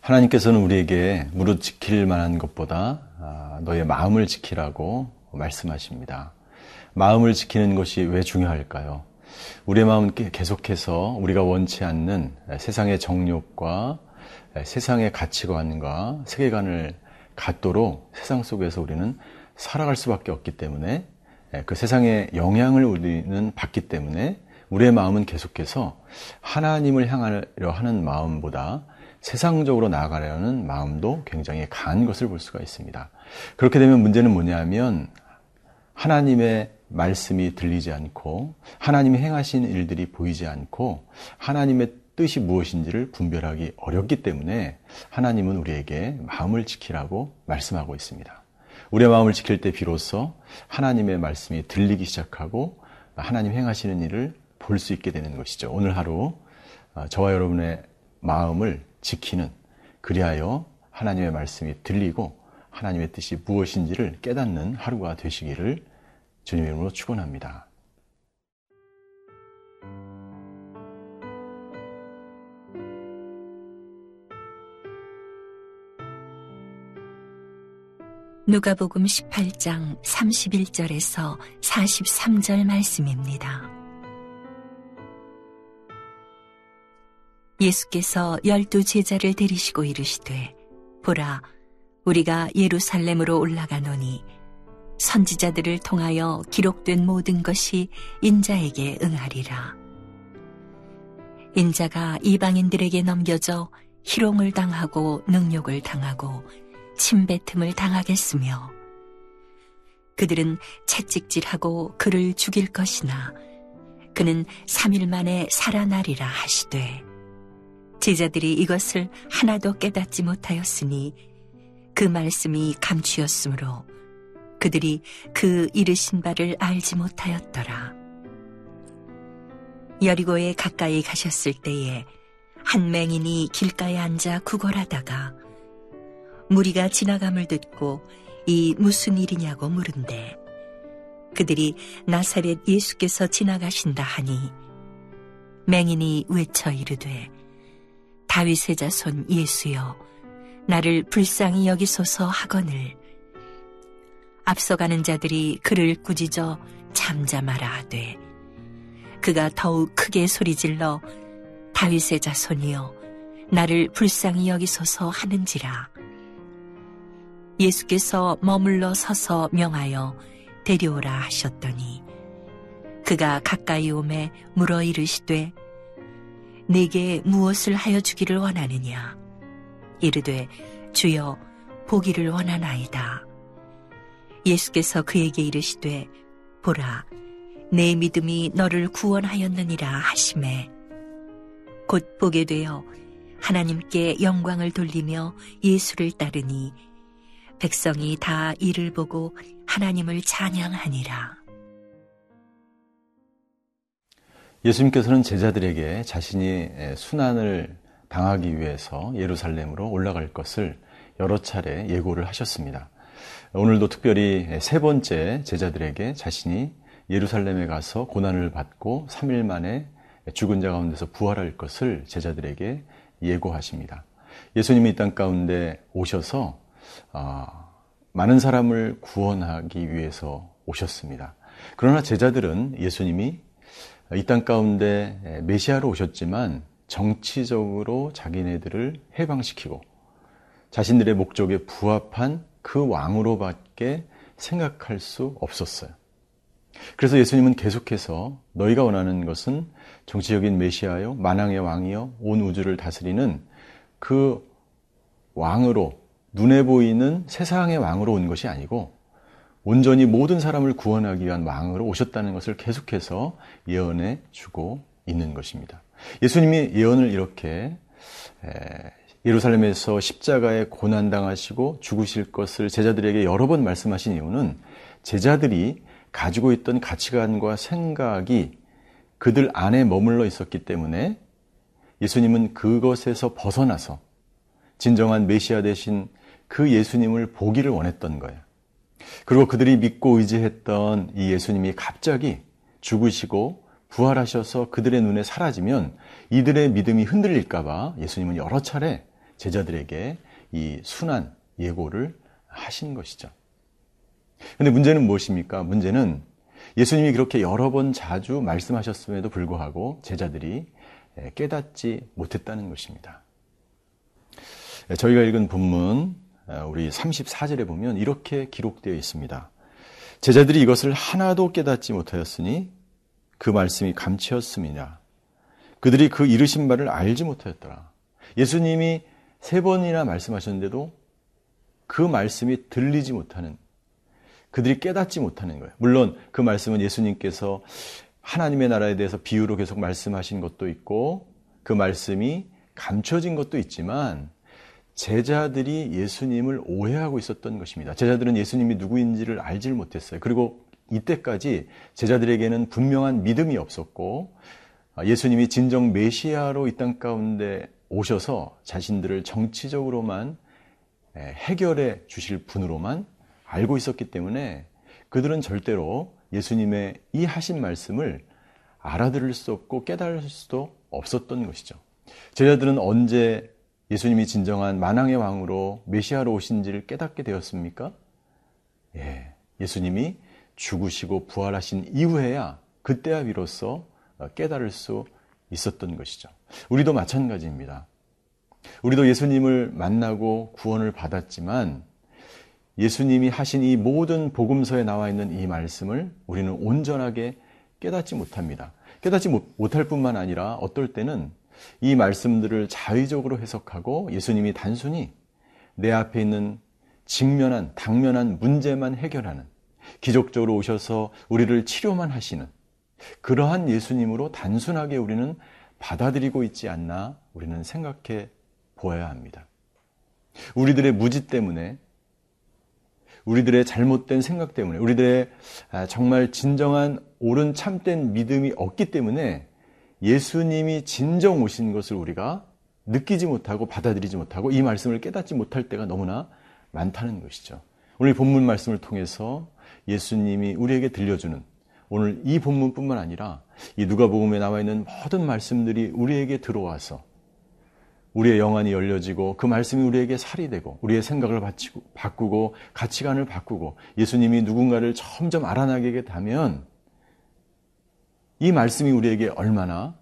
하나님께서는 우리에게 무릇 지킬 만한 것보다 아, 너의 마음을 지키라고 말씀하십니다. 마음을 지키는 것이 왜 중요할까요? 우리의 마음은 계속해서 우리가 원치 않는 세상의 정욕과 세상의 가치관과 세계관을 갖도록 세상 속에서 우리는 살아갈 수밖에 없기 때문에 그 세상의 영향을 우리는 받기 때문에 우리의 마음은 계속해서 하나님을 향하려 하는 마음보다 세상적으로 나아가려는 마음도 굉장히 강한 것을 볼 수가 있습니다. 그렇게 되면 문제는 뭐냐면 하나님의 말씀이 들리지 않고 하나님이 행하신 일들이 보이지 않고 하나님의 뜻이 무엇인지를 분별하기 어렵기 때문에 하나님은 우리에게 마음을 지키라고 말씀하고 있습니다. 우리의 마음을 지킬 때 비로소 하나님의 말씀이 들리기 시작하고 하나님 행하시는 일을 볼 수 있게 되는 것이죠. 오늘 하루 어, 저와 여러분의 마음을 지키는 그리하여 하나님의 말씀이 들리고 하나님의 뜻이 무엇인지를 깨닫는 하루가 되시기를 주님의 이름으로 축원합니다. 누가복음 18장 31절에서 43절 말씀입니다. 예수께서 열두 제자를 데리시고 이르시되 보라 우리가 예루살렘으로 올라가노니 선지자들을 통하여 기록된 모든 것이 인자에게 응하리라. 인자가 이방인들에게 넘겨져 희롱을 당하고 능욕을 당하고 침뱉음을 당하겠으며 그들은 채찍질하고 그를 죽일 것이나 그는 3일 만에 살아나리라 하시되 제자들이 이것을 하나도 깨닫지 못하였으니 그 말씀이 감추었으므로 그들이 그 이르신 바를 알지 못하였더라. 여리고에 가까이 가셨을 때에 한 맹인이 길가에 앉아 구걸하다가 무리가 지나감을 듣고 이 무슨 일이냐고 물은데 그들이 나사렛 예수께서 지나가신다 하니 맹인이 외쳐 이르되 다윗의 자손 예수여 나를 불쌍히 여기소서 하거늘. 앞서가는 자들이 그를 꾸짖어 잠잠하라 하되 그가 더욱 크게 소리질러 다윗의 자손이여 나를 불쌍히 여기소서 하는지라. 예수께서 머물러 서서 명하여 데려오라 하셨더니 그가 가까이 오매 물어 이르시되 내게 무엇을 하여 주기를 원하느냐 이르되 주여 보기를 원하나이다 예수께서 그에게 이르시되 보라 내 믿음이 너를 구원하였느니라 하심에 곧 보게 되어 하나님께 영광을 돌리며 예수를 따르니 백성이 다 이를 보고 하나님을 찬양하니라. 예수님께서는 제자들에게 자신이 순환을 당하기 위해서 예루살렘으로 올라갈 것을 여러 차례 예고를 하셨습니다. 오늘도 특별히 세 번째 제자들에게 자신이 예루살렘에 가서 고난을 받고 3일 만에 죽은 자 가운데서 부활할 것을 제자들에게 예고하십니다. 예수님이 이 땅 가운데 오셔서 어, 많은 사람을 구원하기 위해서 오셨습니다. 그러나 제자들은 예수님이 이 땅 가운데 메시아로 오셨지만 정치적으로 자기네들을 해방시키고 자신들의 목적에 부합한 그 왕으로밖에 생각할 수 없었어요. 그래서 예수님은 계속해서 너희가 원하는 것은 정치적인 메시아요, 만왕의 왕이요, 온 우주를 다스리는 그 왕으로 눈에 보이는 세상의 왕으로 온 것이 아니고 온전히 모든 사람을 구원하기 위한 왕으로 오셨다는 것을 계속해서 예언해 주고 있는 것입니다. 예수님이 예언을 이렇게 예루살렘에서 십자가에 고난당하시고 죽으실 것을 제자들에게 여러 번 말씀하신 이유는 제자들이 가지고 있던 가치관과 생각이 그들 안에 머물러 있었기 때문에 예수님은 그것에서 벗어나서 진정한 메시아 대신 그 예수님을 보기를 원했던 거예요. 그리고 그들이 믿고 의지했던 이 예수님이 갑자기 죽으시고 부활하셔서 그들의 눈에 사라지면 이들의 믿음이 흔들릴까봐 예수님은 여러 차례 제자들에게 이 순한 예고를 하신 것이죠. 근데 문제는 무엇입니까? 문제는 예수님이 그렇게 여러 번 자주 말씀하셨음에도 불구하고 제자들이 깨닫지 못했다는 것입니다. 저희가 읽은 본문 우리 34절에 보면 이렇게 기록되어 있습니다. 제자들이 이것을 하나도 깨닫지 못하였으니 그 말씀이 감치었음이냐. 그들이 그 이르신 바를 알지 못하였더라. 예수님이 세 번이나 말씀하셨는데도 그 말씀이 들리지 못하는 그들이 깨닫지 못하는 거예요. 물론 그 말씀은 예수님께서 하나님의 나라에 대해서 비유로 계속 말씀하신 것도 있고 그 말씀이 감춰진 것도 있지만 제자들이 예수님을 오해하고 있었던 것입니다. 제자들은 예수님이 누구인지를 알지를 못했어요. 그리고 이때까지 제자들에게는 분명한 믿음이 없었고 예수님이 진정 메시아로 이 땅 가운데 오셔서 자신들을 정치적으로만 해결해 주실 분으로만 알고 있었기 때문에 그들은 절대로 예수님의 이 하신 말씀을 알아들을 수 없고 깨달을 수도 없었던 것이죠. 제자들은 언제 예수님이 진정한 만왕의 왕으로 메시아로 오신지를 깨닫게 되었습니까? 예, 예수님이 죽으시고 부활하신 이후에야 그때야 비로소 깨달을 수 있었던 것이죠. 우리도 마찬가지입니다. 우리도 예수님을 만나고 구원을 받았지만 예수님이 하신 이 모든 복음서에 나와 있는 이 말씀을 우리는 온전하게 깨닫지 못합니다. 깨닫지 못할 뿐만 아니라 어떨 때는 이 말씀들을 자의적으로 해석하고 예수님이 단순히 내 앞에 있는 직면한, 당면한 문제만 해결하는, 기적적으로 오셔서 우리를 치료만 하시는 그러한 예수님으로 단순하게 우리는 받아들이고 있지 않나 우리는 생각해 보아야 합니다. 우리들의 무지 때문에 우리들의 잘못된 생각 때문에 우리들의 아, 정말 진정한 옳은 참된 믿음이 없기 때문에 예수님이 진정 오신 것을 우리가 느끼지 못하고 받아들이지 못하고 이 말씀을 깨닫지 못할 때가 너무나 많다는 것이죠. 오늘 본문 말씀을 통해서 예수님이 우리에게 들려주는 오늘 이 본문뿐만 아니라 이 누가복음에 나와 있는 모든 말씀들이 우리에게 들어와서 우리의 영안이 열려지고 그 말씀이 우리에게 살이 되고 우리의 생각을 바꾸고 가치관을 바꾸고 예수님이 누군가를 점점 알아나게 되면 이 말씀이 우리에게 얼마나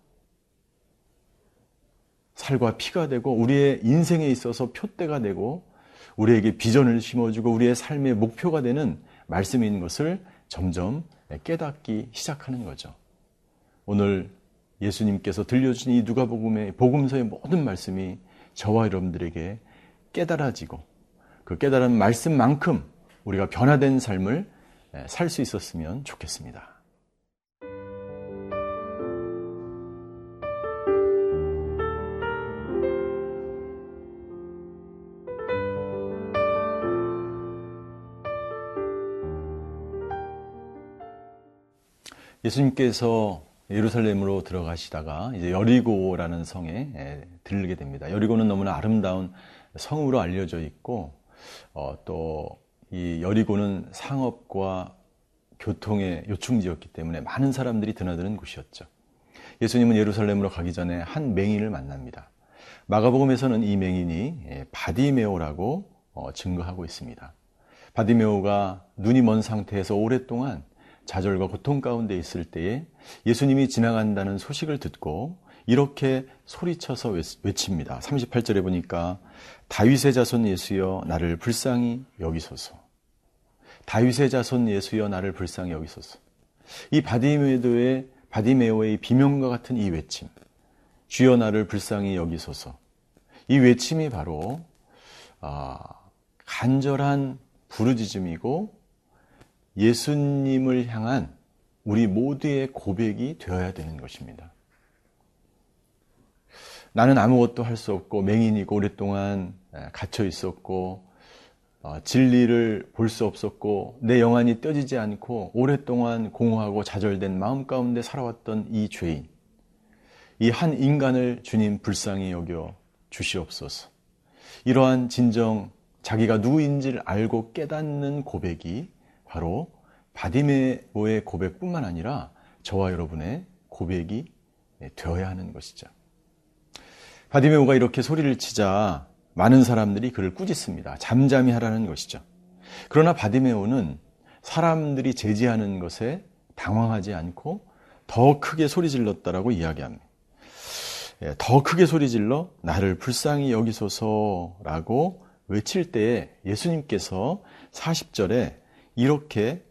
살과 피가 되고 우리의 인생에 있어서 표대가 되고 우리에게 비전을 심어주고 우리의 삶의 목표가 되는 말씀인 것을 점점 깨닫기 시작하는 거죠. 오늘 예수님께서 들려주신 이 누가복음의 복음서의 모든 말씀이 저와 여러분들에게 깨달아지고 그 깨달은 말씀만큼 우리가 변화된 삶을 살 수 있었으면 좋겠습니다. 예수님께서 예루살렘으로 들어가시다가 이제 여리고라는 성에 들르게 됩니다. 여리고는 너무나 아름다운 성으로 알려져 있고 어, 또 이 여리고는 상업과 교통의 요충지였기 때문에 많은 사람들이 드나드는 곳이었죠. 예수님은 예루살렘으로 가기 전에 한 맹인을 만납니다. 마가복음에서는 이 맹인이 바디메오라고 어, 증거하고 있습니다. 바디메오가 눈이 먼 상태에서 오랫동안 좌절과 고통 가운데 있을 때에 예수님이 지나간다는 소식을 듣고 이렇게 소리쳐서 외칩니다. 38절에 보니까 다윗의 자손 예수여 나를 불쌍히 여기소서. 다윗의 자손 예수여 나를 불쌍히 여기소서. 이 바디메오의 바디메오의 비명과 같은 이 외침. 주여 나를 불쌍히 여기소서. 이 외침이 바로 아, 간절한 부르짖음이고 예수님을 향한 우리 모두의 고백이 되어야 되는 것입니다. 나는 아무것도 할 수 없고 맹인이고 오랫동안 갇혀 있었고 어, 진리를 볼 수 없었고 내 영안이 떠지지 않고 오랫동안 공허하고 좌절된 마음 가운데 살아왔던 이 죄인 이 한 인간을 주님 불쌍히 여겨 주시옵소서. 이러한 진정 자기가 누구인지를 알고 깨닫는 고백이 바로 바디메오의 고백뿐만 아니라 저와 여러분의 고백이 되어야 하는 것이죠. 바디메오가 이렇게 소리를 치자 많은 사람들이 그를 꾸짖습니다. 잠잠히 하라는 것이죠. 그러나 바디메오는 사람들이 제지하는 것에 당황하지 않고 더 크게 소리 질렀다라고 이야기합니다. 예, 더 크게 소리 질러 나를 불쌍히 여기소서라고 외칠 때에 예수님께서 40절에 이렇게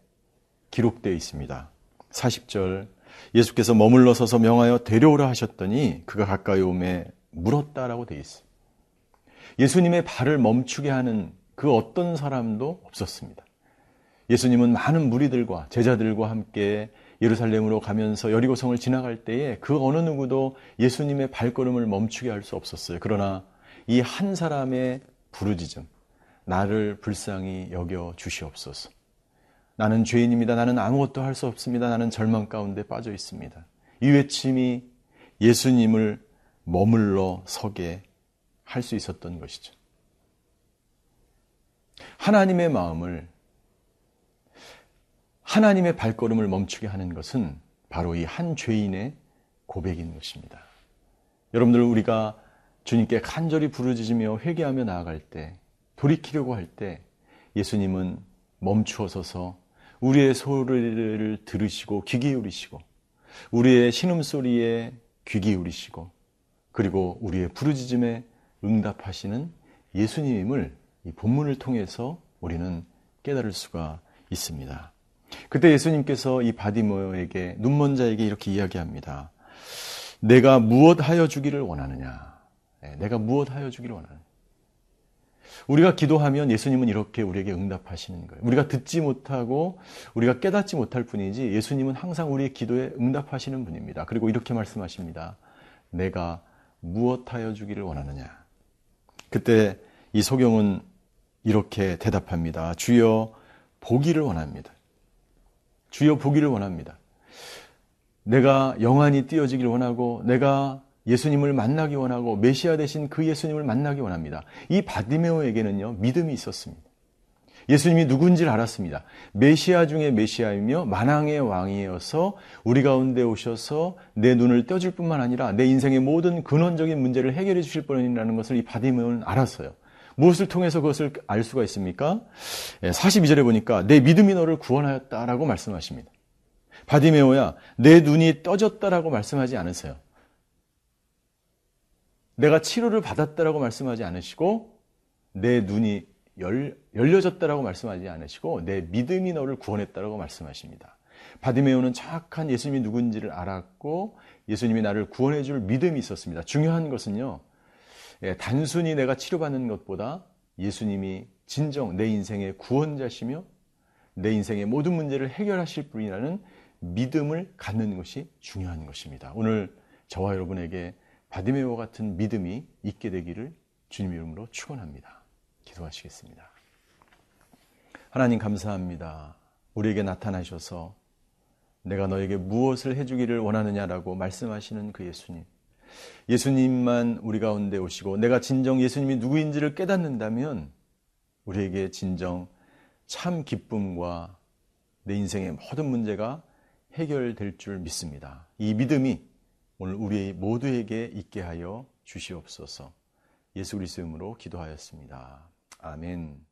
기록되어 있습니다. 40절 예수께서 머물러 서서 명하여 데려오라 하셨더니 그가 가까이 오매 물었다라고 되어 있어요. 예수님의 발을 멈추게 하는 그 어떤 사람도 없었습니다. 예수님은 많은 무리들과 제자들과 함께 예루살렘으로 가면서 여리고성을 지나갈 때에 그 어느 누구도 예수님의 발걸음을 멈추게 할 수 없었어요. 그러나 이 한 사람의 부르짖음, 나를 불쌍히 여겨 주시옵소서. 나는 죄인입니다. 나는 아무것도 할 수 없습니다. 나는 절망 가운데 빠져 있습니다. 이 외침이 예수님을 머물러 서게 할 수 있었던 것이죠. 하나님의 마음을 하나님의 발걸음을 멈추게 하는 것은 바로 이 한 죄인의 고백인 것입니다. 여러분들 우리가 주님께 간절히 부르짖으며 회개하며 나아갈 때 돌이키려고 할 때 예수님은 멈추어 서서 우리의 소리를 들으시고 귀 기울이시고 우리의 신음소리에 귀 기울이시고 그리고 우리의 부르짖음에 응답하시는 예수님을 이 본문을 통해서 우리는 깨달을 수가 있습니다. 그때 예수님께서 이 바디모에게 눈먼 자에게 이렇게 이야기합니다. 내가 무엇 하여 주기를 원하느냐? 네, 내가 무엇 하여 주기를 원하느냐? 우리가 기도하면 예수님은 이렇게 우리에게 응답하시는 거예요. 우리가 듣지 못하고 우리가 깨닫지 못할 뿐이지 예수님은 항상 우리의 기도에 응답하시는 분입니다. 그리고 이렇게 말씀하십니다. 내가 무엇하여 주기를 원하느냐. 그때 이 소경은 이렇게 대답합니다. 주여 보기를 원합니다. 주여 보기를 원합니다. 내가 영안이 띄어지기를 원하고 내가 예수님을 만나기 원하고 메시아 대신 그 예수님을 만나기 원합니다. 이 바디메오에게는요 믿음이 있었습니다. 예수님이 누군지를 알았습니다. 메시아 중에 메시아이며 만왕의 왕이어서 우리 가운데 오셔서 내 눈을 떼줄 뿐만 아니라 내 인생의 모든 근원적인 문제를 해결해 주실 분이라는 것을 이 바디메오는 알았어요. 무엇을 통해서 그것을 알 수가 있습니까? 42절에 예, 보니까 내 믿음이 너를 구원하였다라고 말씀하십니다. 바디메오야, 내 눈이 떠졌다라고 말씀하지 않으세요. 내가 치료를 받았다라고 말씀하지 않으시고 내 눈이 열, 열려졌다라고 말씀하지 않으시고 내 믿음이 너를 구원했다라고 말씀하십니다. 바디메오는 정확한 예수님이 누군지를 알았고 예수님이 나를 구원해 줄 믿음이 있었습니다. 중요한 것은요. 예, 단순히 내가 치료받는 것보다 예수님이 진정 내 인생의 구원자시며 내 인생의 모든 문제를 해결하실 분이라는 믿음을 갖는 것이 중요한 것입니다. 오늘 저와 여러분에게 바디메오 같은 믿음이 있게 되기를 주님 이름으로 축원합니다. 기도하시겠습니다. 하나님 감사합니다. 우리에게 나타나셔서 내가 너에게 무엇을 해주기를 원하느냐라고 말씀하시는 그 예수님. 예수님만 우리 가운데 오시고 내가 진정 예수님이 누구인지를 깨닫는다면 우리에게 진정 참 기쁨과 내 인생의 모든 문제가 해결될 줄 믿습니다. 이 믿음이 오늘 우리 모두에게 있게 하여 주시옵소서. 예수 그리스도 이름으로 기도하였습니다. 아멘.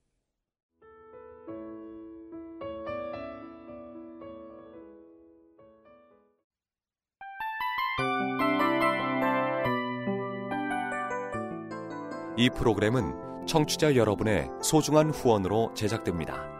이 프로그램은 청취자 여러분의 소중한 후원으로 제작됩니다.